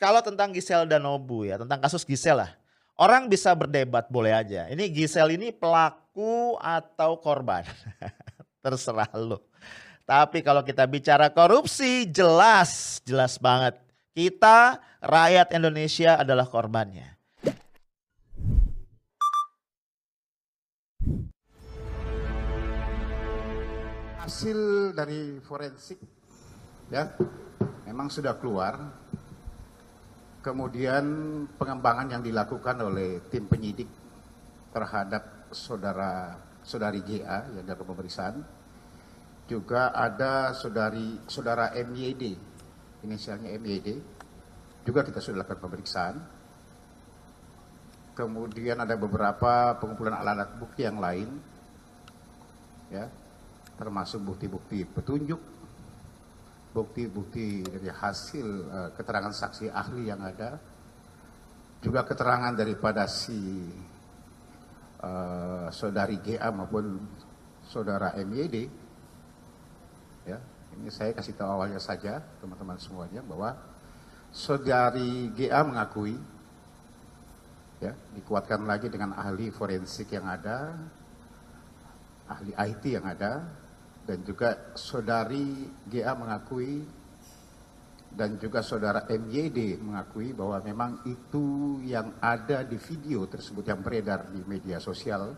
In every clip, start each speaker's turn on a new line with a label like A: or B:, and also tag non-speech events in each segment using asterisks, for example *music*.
A: kalau tentang Gisel dan Nobu ya, tentang kasus Gisel lah. Orang bisa berdebat boleh aja. Ini Gisel ini pelaku atau korban. *laughs* Terserah lo. Tapi kalau kita bicara korupsi jelas, jelas banget. Kita rakyat Indonesia adalah korbannya.
B: Hasil dari forensik ya memang sudah keluar. Kemudian pengembangan yang dilakukan oleh tim penyidik terhadap saudara saudari GA yang dalam pemeriksaan. Juga ada saudari saudara MYD inisialnya MYD juga kita sudah lakukan pemeriksaan. Kemudian ada beberapa pengumpulan alat-alat bukti yang lain ya termasuk bukti-bukti petunjuk bukti-bukti dari hasil uh, keterangan saksi ahli yang ada, juga keterangan daripada si uh, saudari GA maupun saudara MYD. Ya, ini saya kasih tahu awalnya saja teman-teman semuanya bahwa saudari GA mengakui ya dikuatkan lagi dengan ahli forensik yang ada, ahli IT yang ada, dan juga saudari GA mengakui dan juga saudara MYD mengakui bahwa memang itu yang ada di video tersebut yang beredar di media sosial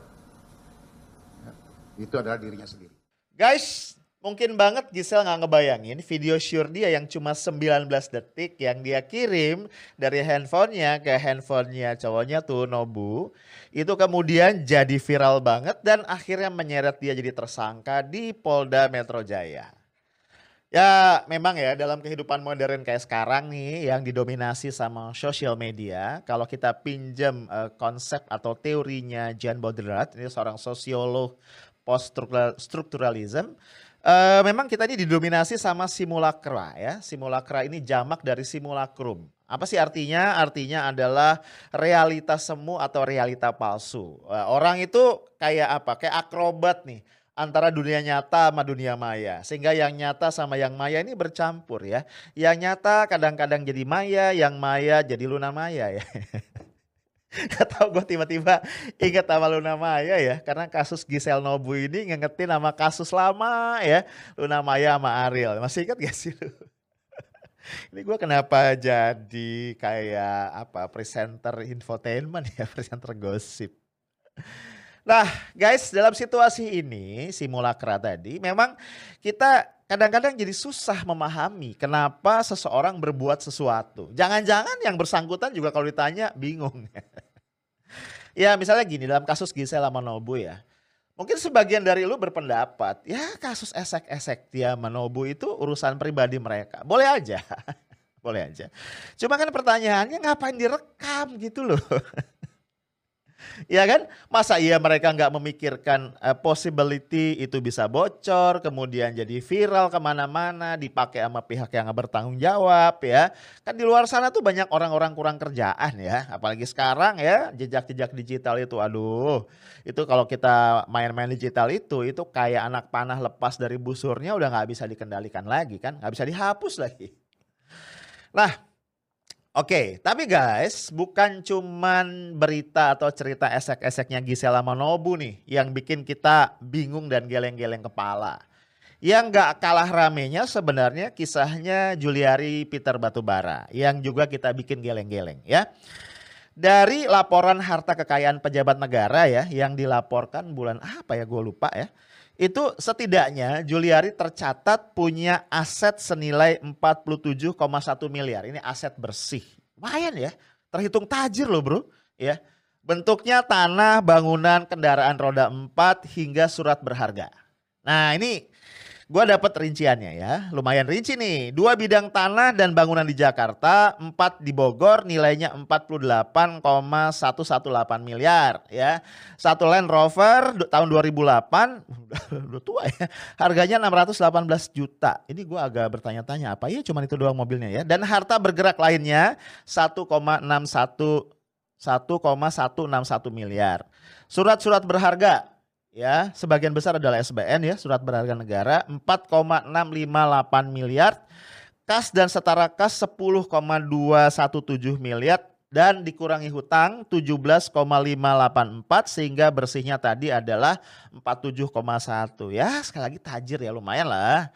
B: ya, itu adalah dirinya sendiri.
A: Guys, mungkin banget Gisel nggak ngebayangin video sure dia yang cuma 19 detik yang dia kirim dari handphonenya ke handphonenya cowoknya tuh Nobu itu kemudian jadi viral banget dan akhirnya menyeret dia jadi tersangka di Polda Metro Jaya. Ya memang ya dalam kehidupan modern kayak sekarang nih yang didominasi sama sosial media, kalau kita pinjam uh, konsep atau teorinya Jan Baudrillard, ini seorang sosiolog post strukturalism, uh, memang kita ini didominasi sama simulakra ya. Simulakra ini jamak dari simulacrum. Apa sih artinya? Artinya adalah realitas semu atau realita palsu. Orang itu kayak apa? Kayak akrobat nih antara dunia nyata sama dunia maya. Sehingga yang nyata sama yang maya ini bercampur ya. Yang nyata kadang-kadang jadi maya, yang maya jadi luna maya ya. *laughs* *laughs* Gak tau gue tiba-tiba inget sama Luna Maya ya. Karena kasus Gisel Nobu ini ngingetin nama kasus lama ya. Luna Maya sama Ariel. Masih inget gak sih lu? *laughs* Ini gue kenapa jadi kayak apa presenter infotainment ya, *laughs* presenter gosip. Nah guys dalam situasi ini simulakra tadi memang kita kadang-kadang jadi susah memahami kenapa seseorang berbuat sesuatu. Jangan-jangan yang bersangkutan juga kalau ditanya bingung. *laughs* ya misalnya gini dalam kasus Gisela Manobu ya. Mungkin sebagian dari lu berpendapat, ya kasus esek-esek dia Manobu itu urusan pribadi mereka. Boleh aja. *laughs* Boleh aja. Cuma kan pertanyaannya ngapain direkam gitu loh. *laughs* ya kan? Masa iya mereka nggak memikirkan uh, possibility itu bisa bocor, kemudian jadi viral ke mana-mana, dipakai sama pihak yang bertanggung jawab ya. Kan di luar sana tuh banyak orang-orang kurang kerjaan ya. Apalagi sekarang ya, jejak-jejak digital itu aduh. Itu kalau kita main-main digital itu, itu kayak anak panah lepas dari busurnya udah nggak bisa dikendalikan lagi kan. Nggak bisa dihapus lagi. Nah, Oke, okay, tapi guys, bukan cuman berita atau cerita esek-eseknya Gisela Manobu nih yang bikin kita bingung dan geleng-geleng kepala. Yang gak kalah ramenya sebenarnya kisahnya Juliari Peter Batubara yang juga kita bikin geleng-geleng ya. Dari laporan harta kekayaan pejabat negara ya yang dilaporkan bulan apa ya gue lupa ya itu setidaknya Juliari tercatat punya aset senilai 47,1 miliar. Ini aset bersih. Lumayan ya. Terhitung tajir loh bro. Ya. Bentuknya tanah, bangunan, kendaraan roda 4 hingga surat berharga. Nah ini Gua dapat rinciannya ya, lumayan rinci nih. Dua bidang tanah dan bangunan di Jakarta, empat di Bogor, nilainya 48,118 miliar ya. Satu Land Rover tahun 2008, *laughs* udah tua ya, harganya 618 juta. Ini gua agak bertanya-tanya, apa ya cuman itu doang mobilnya ya. Dan harta bergerak lainnya 1,61 1,161 miliar. Surat-surat berharga ya sebagian besar adalah SBN ya surat berharga negara 4,658 miliar kas dan setara kas 10,217 miliar dan dikurangi hutang 17,584 sehingga bersihnya tadi adalah 47,1 ya sekali lagi tajir ya lumayan lah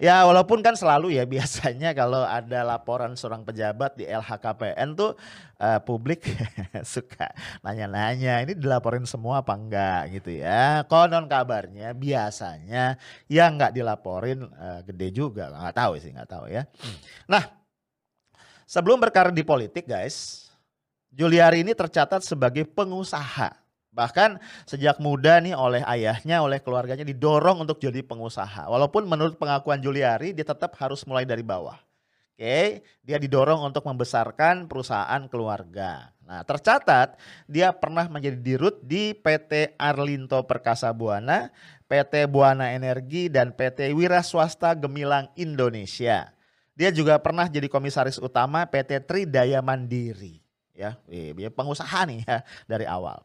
A: Ya walaupun kan selalu ya *laughs* biasanya kalau ada laporan seorang pejabat di LHKPN tuh uh, publik *laughs* suka nanya-nanya ini dilaporin semua apa enggak gitu ya. Konon kabarnya biasanya yang nggak dilaporin uh, gede juga nggak tahu sih nggak tahu ya. Nah sebelum berkarir di politik guys, Juliari ini tercatat sebagai pengusaha Bahkan sejak muda nih oleh ayahnya, oleh keluarganya didorong untuk jadi pengusaha. Walaupun menurut pengakuan Juliari dia tetap harus mulai dari bawah. Oke, dia didorong untuk membesarkan perusahaan keluarga. Nah, tercatat dia pernah menjadi dirut di PT Arlinto Perkasa Buana, PT Buana Energi dan PT Wira Swasta Gemilang Indonesia. Dia juga pernah jadi komisaris utama PT Tridaya Mandiri. Ya, dia pengusaha nih ya dari awal.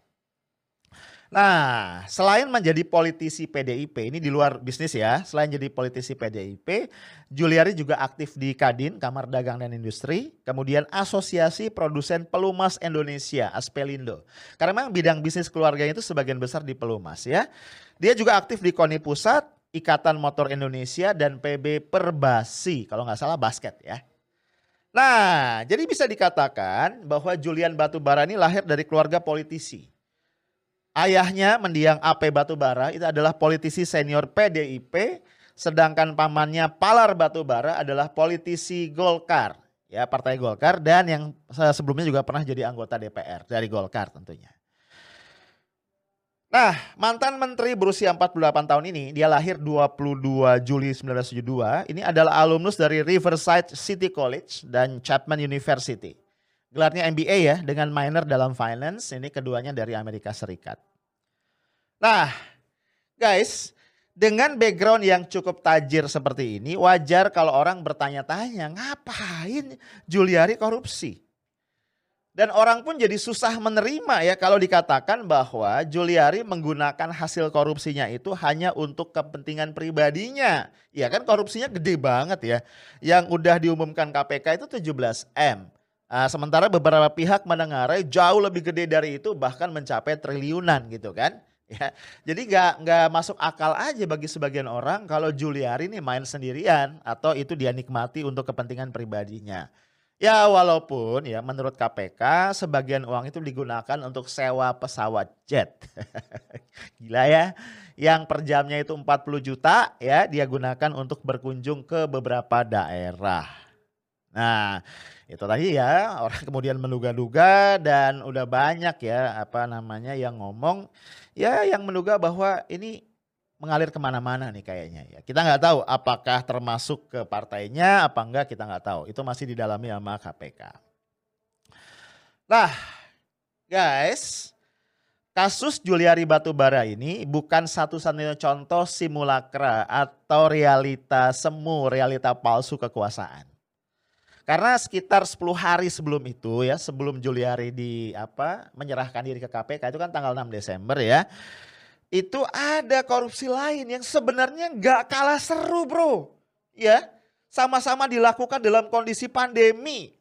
A: Nah, selain menjadi politisi PDIP, ini di luar bisnis ya, selain jadi politisi PDIP, Juliari juga aktif di Kadin, Kamar Dagang dan Industri, kemudian Asosiasi Produsen Pelumas Indonesia, Aspelindo. Karena memang bidang bisnis keluarganya itu sebagian besar di pelumas ya. Dia juga aktif di KONI Pusat, Ikatan Motor Indonesia, dan PB Perbasi, kalau nggak salah basket ya. Nah, jadi bisa dikatakan bahwa Julian Batubara ini lahir dari keluarga politisi Ayahnya mendiang AP Batubara itu adalah politisi senior PDIP, sedangkan pamannya Palar Batubara adalah politisi Golkar, ya Partai Golkar dan yang sebelumnya juga pernah jadi anggota DPR dari Golkar tentunya. Nah, mantan menteri berusia 48 tahun ini, dia lahir 22 Juli 1972. Ini adalah alumnus dari Riverside City College dan Chapman University. Gelarnya MBA ya dengan minor dalam finance. Ini keduanya dari Amerika Serikat. Nah, guys, dengan background yang cukup tajir seperti ini, wajar kalau orang bertanya-tanya, ngapain Juliari korupsi? Dan orang pun jadi susah menerima ya kalau dikatakan bahwa Juliari menggunakan hasil korupsinya itu hanya untuk kepentingan pribadinya. Ya kan korupsinya gede banget ya. Yang udah diumumkan KPK itu 17 M. Nah, sementara beberapa pihak mendengarnya jauh lebih gede dari itu bahkan mencapai triliunan gitu kan. *laughs* Ya, jadi nggak nggak masuk akal aja bagi sebagian orang kalau Juliari ini main sendirian atau itu dia nikmati untuk kepentingan pribadinya. Ya walaupun ya menurut KPK sebagian uang itu digunakan untuk sewa pesawat jet. *laughs* Gila ya. Yang per jamnya itu 40 juta ya dia gunakan untuk berkunjung ke beberapa daerah. Nah, itu tadi ya orang kemudian menduga-duga dan udah banyak ya apa namanya yang ngomong ya yang menduga bahwa ini mengalir ke mana-mana nih kayaknya ya. Kita nggak tahu apakah termasuk ke partainya apa enggak kita nggak tahu. Itu masih didalami sama KPK. Nah, guys, kasus Juliari Batubara ini bukan satu-satunya contoh simulakra atau realita semu, realita palsu kekuasaan. Karena sekitar 10 hari sebelum itu ya, sebelum Juliari di apa menyerahkan diri ke KPK itu kan tanggal 6 Desember ya. Itu ada korupsi lain yang sebenarnya nggak kalah seru bro. Ya, sama-sama dilakukan dalam kondisi pandemi.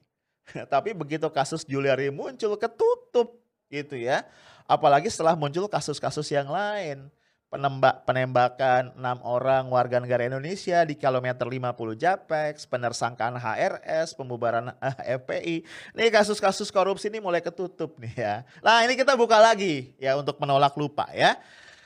A: *laughs* Tapi begitu kasus Juliari muncul ketutup gitu ya. Apalagi setelah muncul kasus-kasus yang lain penembak penembakan enam orang warga negara Indonesia di kilometer 50 Japex, penersangkaan HRS, pembubaran *laughs* FPI. Nih kasus-kasus korupsi ini mulai ketutup nih ya. Nah ini kita buka lagi ya untuk menolak lupa ya.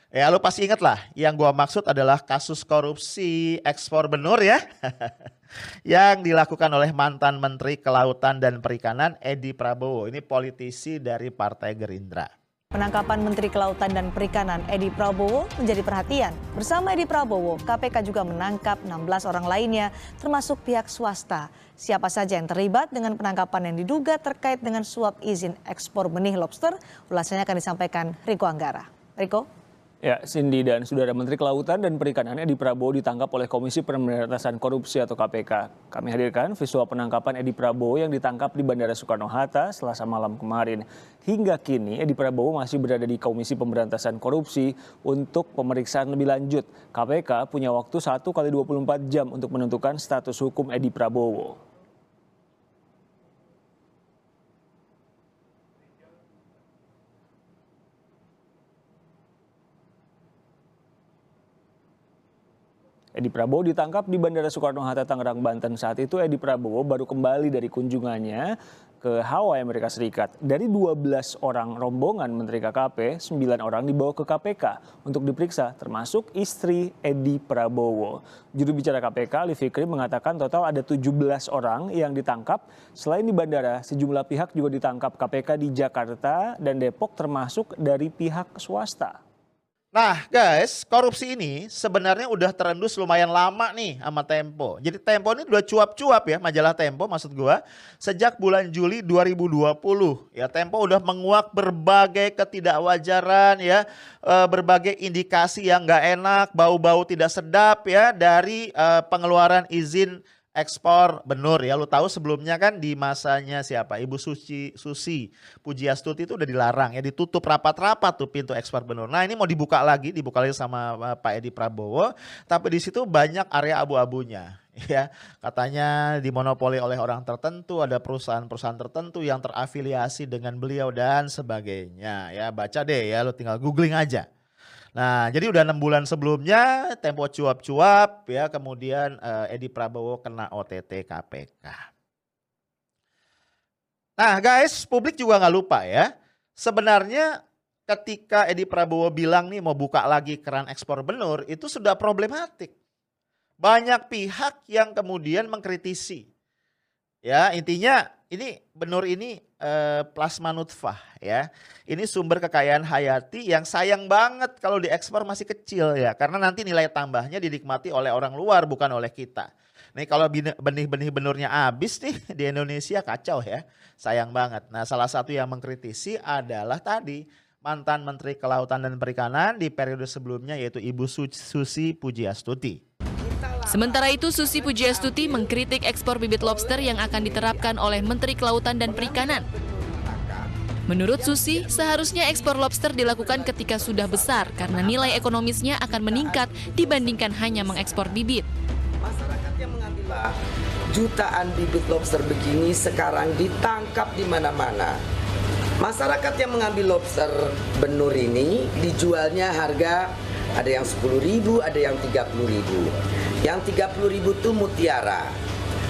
A: Ya lu pasti inget lah yang gua maksud adalah kasus korupsi ekspor benur ya. *laughs* yang dilakukan oleh mantan Menteri Kelautan dan Perikanan Edi Prabowo. Ini politisi dari Partai Gerindra.
C: Penangkapan Menteri Kelautan dan Perikanan Edi Prabowo menjadi perhatian. Bersama Edi Prabowo, KPK juga menangkap 16 orang lainnya termasuk pihak swasta. Siapa saja yang terlibat dengan penangkapan yang diduga terkait dengan suap izin ekspor benih lobster, ulasannya akan disampaikan Riko Anggara. Riko?
D: Ya, Cindy dan Saudara Menteri Kelautan dan Perikanan Edi Prabowo ditangkap oleh Komisi Pemberantasan Korupsi atau KPK. Kami hadirkan visual penangkapan Edi Prabowo yang ditangkap di Bandara Soekarno-Hatta selasa malam kemarin. Hingga kini Edi Prabowo masih berada di Komisi Pemberantasan Korupsi untuk pemeriksaan lebih lanjut. KPK punya waktu 1 kali 24 jam untuk menentukan status hukum Edi Prabowo. Edi Prabowo ditangkap di Bandara Soekarno-Hatta, Tangerang, Banten. Saat itu Edi Prabowo baru kembali dari kunjungannya ke Hawaii, Amerika Serikat. Dari 12 orang rombongan Menteri KKP, 9 orang dibawa ke KPK untuk diperiksa, termasuk istri Edi Prabowo. Juru bicara KPK, Ali Fikri, mengatakan total ada 17 orang yang ditangkap. Selain di bandara, sejumlah pihak juga ditangkap KPK di Jakarta dan Depok termasuk dari pihak swasta.
A: Nah guys, korupsi ini sebenarnya udah terendus lumayan lama nih sama Tempo. Jadi Tempo ini udah cuap-cuap ya, majalah Tempo maksud gua. Sejak bulan Juli 2020 ya Tempo udah menguak berbagai ketidakwajaran ya, eh, berbagai indikasi yang nggak enak, bau-bau tidak sedap ya dari eh, pengeluaran izin ekspor benur ya. Lu tahu sebelumnya kan di masanya siapa? Ibu Suci Susi Pujiastuti itu udah dilarang ya, ditutup rapat-rapat tuh pintu ekspor benur. Nah, ini mau dibuka lagi, dibuka lagi sama uh, Pak Edi Prabowo, tapi di situ banyak area abu-abunya *laughs* ya. Katanya dimonopoli oleh orang tertentu, ada perusahaan-perusahaan tertentu yang terafiliasi dengan beliau dan sebagainya ya. Baca deh ya, lu tinggal googling aja. Nah, jadi udah enam bulan sebelumnya Tempo cuap-cuap ya, kemudian uh, Edi Prabowo kena OTT KPK. Nah, guys, publik juga nggak lupa ya. Sebenarnya ketika Edi Prabowo bilang nih mau buka lagi keran ekspor benur, itu sudah problematik. Banyak pihak yang kemudian mengkritisi. Ya, intinya ini benur ini eh, plasma nutfah ya. Ini sumber kekayaan hayati yang sayang banget kalau diekspor masih kecil ya. Karena nanti nilai tambahnya dinikmati oleh orang luar bukan oleh kita. Nih kalau benih-benih benurnya habis nih *laughs* di Indonesia kacau ya. Sayang banget. Nah salah satu yang mengkritisi adalah tadi mantan Menteri Kelautan dan Perikanan di periode sebelumnya yaitu Ibu Susi Pujiastuti.
E: Sementara itu, Susi Pujiastuti mengkritik ekspor bibit lobster yang akan diterapkan oleh Menteri Kelautan dan Perikanan. Menurut Susi, seharusnya ekspor lobster dilakukan ketika sudah besar karena nilai ekonomisnya akan meningkat dibandingkan hanya mengekspor bibit.
F: Masyarakat yang mengambil jutaan bibit lobster begini sekarang ditangkap di mana-mana. Masyarakat yang mengambil lobster benur ini dijualnya harga ada yang 10 ribu, ada yang 30 ribu. Yang 30 ribu itu mutiara.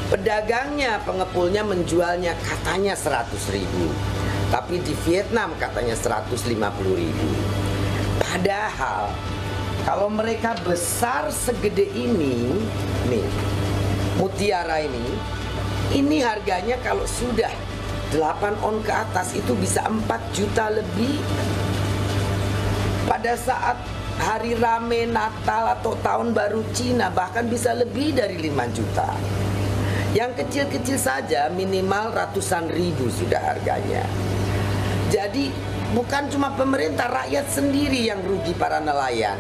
F: Pedagangnya, pengepulnya menjualnya katanya 100 ribu. Tapi di Vietnam katanya 150 ribu. Padahal kalau mereka besar segede ini, nih, mutiara ini, ini harganya kalau sudah 8 on ke atas itu bisa 4 juta lebih. Pada saat hari rame Natal atau tahun baru Cina bahkan bisa lebih dari 5 juta. Yang kecil-kecil saja minimal ratusan ribu sudah harganya. Jadi bukan cuma pemerintah, rakyat sendiri yang rugi para nelayan.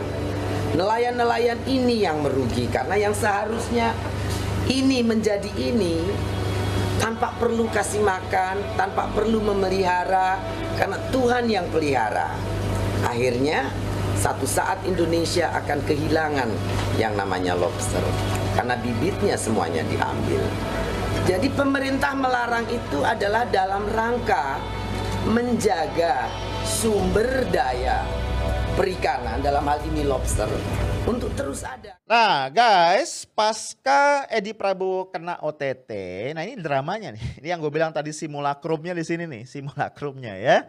F: Nelayan-nelayan ini yang merugi karena yang seharusnya ini menjadi ini tanpa perlu kasih makan, tanpa perlu memelihara karena Tuhan yang pelihara. Akhirnya satu saat Indonesia akan kehilangan yang namanya lobster karena bibitnya semuanya diambil. Jadi pemerintah melarang itu adalah dalam rangka menjaga sumber daya perikanan dalam hal ini lobster untuk terus ada.
A: Nah guys, pasca Edi Prabowo kena OTT, nah ini dramanya nih. Ini yang gue bilang tadi simulakrumnya di sini nih, simulakrumnya ya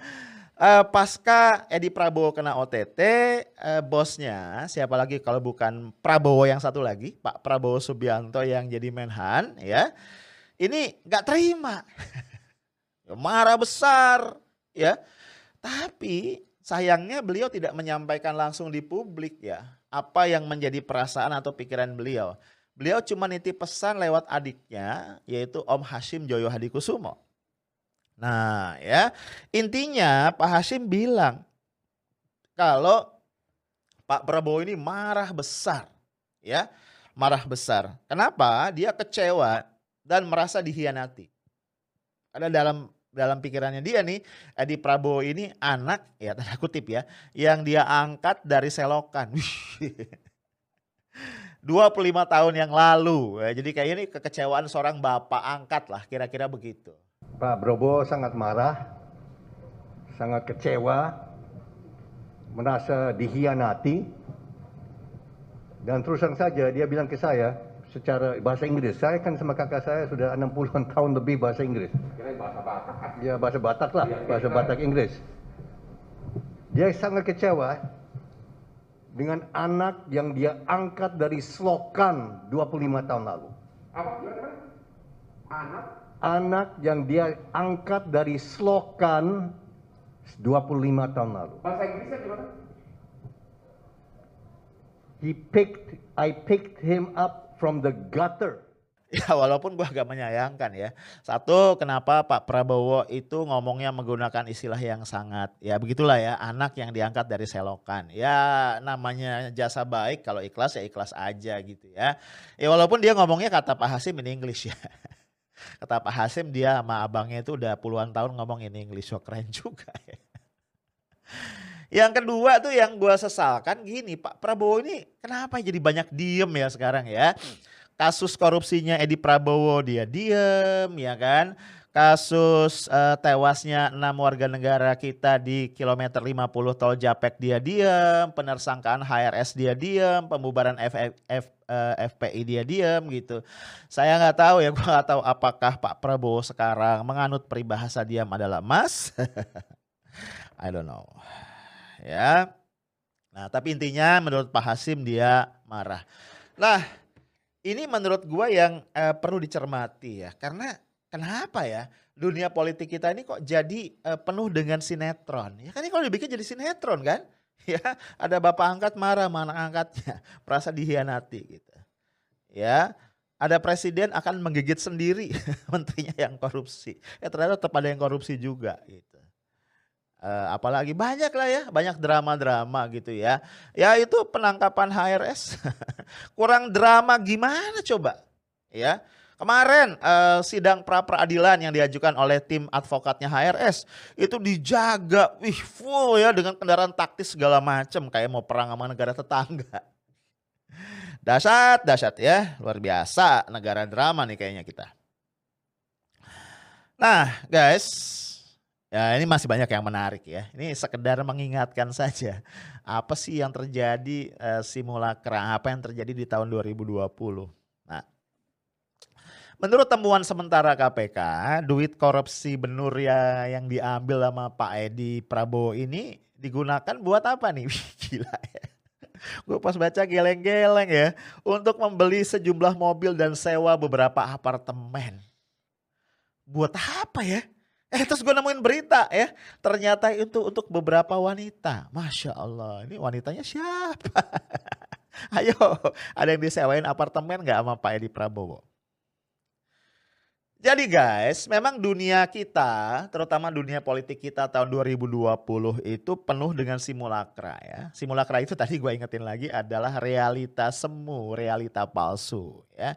A: uh, pasca Edi Prabowo kena OTT, uh, eh, bosnya siapa lagi kalau bukan Prabowo yang satu lagi, Pak Prabowo Subianto yang jadi Menhan, ya, ini nggak terima, *laughs* marah besar, ya. Tapi sayangnya beliau tidak menyampaikan langsung di publik ya apa yang menjadi perasaan atau pikiran beliau. Beliau cuma nitip pesan lewat adiknya yaitu Om Hashim Joyo Hadikusumo. Nah ya intinya Pak Hashim bilang kalau Pak Prabowo ini marah besar, ya, marah besar. Kenapa? Dia kecewa dan merasa dihianati. Karena dalam dalam pikirannya dia nih, Edi Prabowo ini anak, ya tanda kutip ya, yang dia angkat dari selokan. *laughs* 25 tahun yang lalu. Ya, jadi kayak ini kekecewaan seorang bapak angkat lah, kira-kira begitu.
G: Pak Prabowo sangat marah, sangat kecewa, merasa dihianati, dan terus terang saja dia bilang ke saya secara bahasa Inggris, saya kan sama kakak saya sudah 60-an *laughs* tahun lebih bahasa Inggris. bahasa Batak? Ya bahasa Batak lah, bahasa Batak Inggris. Dia sangat kecewa dengan anak yang dia angkat dari selokan 25 tahun lalu.
B: Apa? Anak?
G: Anak yang dia angkat dari selokan 25 tahun lalu.
B: Bahasa Inggrisnya gimana?
G: He picked, I picked him up from the gutter. *laughs*
A: Ya walaupun gue agak menyayangkan ya. Satu kenapa Pak Prabowo itu ngomongnya menggunakan istilah yang sangat ya begitulah ya anak yang diangkat dari selokan. Ya namanya jasa baik kalau ikhlas ya ikhlas aja gitu ya. Ya walaupun dia ngomongnya kata Pak Hasim in English ya. *laughs* Kata Pak Hasim dia sama abangnya itu udah puluhan tahun ngomong in English. So keren *laughs* juga ya. Yang kedua tuh yang gue sesalkan gini Pak Prabowo ini kenapa jadi banyak diem ya sekarang ya kasus korupsinya Edi Prabowo dia diem ya kan kasus uh, tewasnya enam warga negara kita di kilometer 50 tol Japek dia diem penersangkaan HRS dia diem pembubaran F, F, uh, FPI dia diem gitu. Saya nggak tahu ya *laughs* gue nggak tahu apakah Pak Prabowo sekarang menganut peribahasa diam adalah emas *laughs* I don't know. Ya. Nah tapi intinya menurut Pak Hasim dia marah. Lah ini menurut gua yang uh, perlu dicermati ya karena kenapa ya dunia politik kita ini kok jadi uh, penuh dengan sinetron? Ya kan ini kalau dibikin jadi sinetron kan *laughs* ya ada bapak angkat marah mana angkatnya *laughs* merasa dihianati gitu ya ada presiden akan menggigit sendiri *laughs* menterinya yang korupsi ya ternyata tetap ada yang korupsi juga gitu Uh, apalagi banyak lah ya, banyak drama-drama gitu ya. Ya itu penangkapan HRS. Kurang drama gimana coba? Ya. Kemarin uh, sidang pra peradilan yang diajukan oleh tim advokatnya HRS itu dijaga, wih full ya dengan kendaraan taktis segala macam kayak mau perang sama negara tetangga. *laughs* Dasar, dasar ya, luar biasa negara drama nih kayaknya kita. Nah guys, Ya ini masih banyak yang menarik ya. Ini sekedar mengingatkan saja apa sih yang terjadi uh, simulakra, apa yang terjadi di tahun 2020. Menurut temuan sementara KPK, duit korupsi benur ya yang diambil sama Pak Edi Prabowo ini digunakan buat apa nih? *laughs* Gila ya. Gue pas baca geleng-geleng ya, untuk membeli sejumlah mobil dan sewa beberapa apartemen. Buat apa ya? Eh terus gue nemuin berita ya. Ternyata itu untuk beberapa wanita. Masya Allah ini wanitanya siapa? *laughs* Ayo ada yang disewain apartemen gak sama Pak Edi Prabowo? Jadi guys, memang dunia kita, terutama dunia politik kita tahun 2020 itu penuh dengan simulakra ya. Simulakra itu tadi gue ingetin lagi adalah realita semu, realita palsu ya.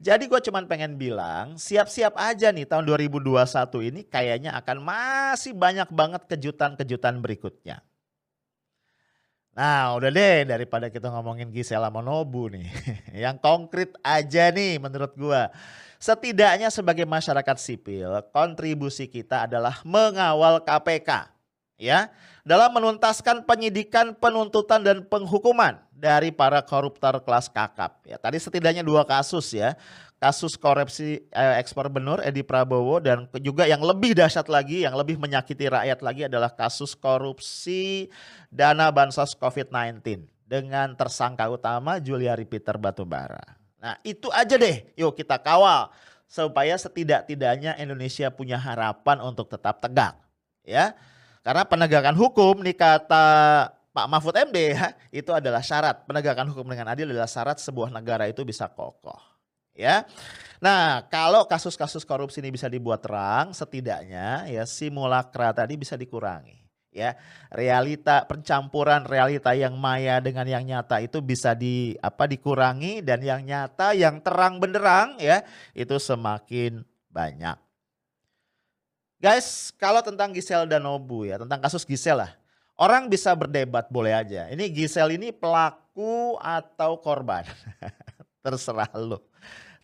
A: Jadi gue cuman pengen bilang, siap-siap aja nih tahun 2021 ini kayaknya akan masih banyak banget kejutan-kejutan berikutnya. Nah udah deh daripada kita ngomongin Gisela Monobu nih. *laughs* Yang konkret aja nih menurut gue. Setidaknya sebagai masyarakat sipil, kontribusi kita adalah mengawal KPK ya dalam menuntaskan penyidikan, penuntutan dan penghukuman dari para koruptor kelas kakap. Ya, tadi setidaknya dua kasus ya. Kasus korupsi eh, ekspor benur Edi Prabowo dan juga yang lebih dahsyat lagi, yang lebih menyakiti rakyat lagi adalah kasus korupsi dana bansos COVID-19 dengan tersangka utama Juliari Peter Batubara. Nah itu aja deh, yuk kita kawal supaya setidak-tidaknya Indonesia punya harapan untuk tetap tegak, ya. Karena penegakan hukum nih kata Pak Mahfud MD ya, itu adalah syarat penegakan hukum dengan adil adalah syarat sebuah negara itu bisa kokoh, ya. Nah, kalau kasus-kasus korupsi ini bisa dibuat terang, setidaknya ya simulakra tadi bisa dikurangi. Ya realita pencampuran realita yang maya dengan yang nyata itu bisa di apa dikurangi dan yang nyata yang terang benderang ya itu semakin banyak. Guys, kalau tentang Gisel dan Nobu ya, tentang kasus Gisel lah. Orang bisa berdebat boleh aja. Ini Gisel ini pelaku atau korban. *laughs* Terserah lo.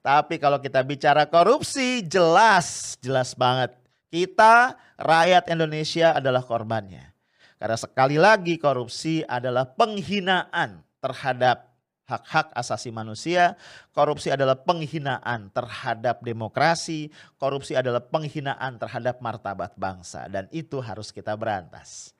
A: Tapi kalau kita bicara korupsi jelas, jelas banget. Kita rakyat Indonesia adalah korbannya. Karena sekali lagi korupsi adalah penghinaan terhadap hak-hak asasi manusia, korupsi adalah penghinaan terhadap demokrasi, korupsi adalah penghinaan terhadap martabat bangsa dan itu harus kita berantas.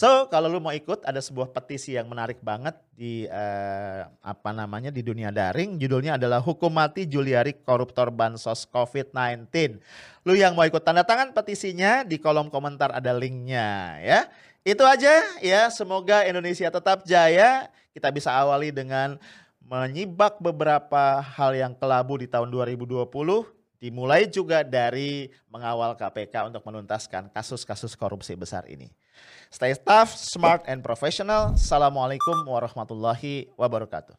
A: So, kalau lu mau ikut ada sebuah petisi yang menarik banget di eh, apa namanya di dunia daring, judulnya adalah Hukum Mati Juliari Koruptor Bansos COVID-19. Lu yang mau ikut tanda tangan petisinya di kolom komentar ada linknya ya. Itu aja ya, semoga Indonesia tetap jaya. Kita bisa awali dengan menyibak beberapa hal yang kelabu di tahun 2020 dimulai juga dari mengawal KPK untuk menuntaskan kasus-kasus korupsi besar ini. Stay tough, smart, and professional. Assalamualaikum warahmatullahi wabarakatuh.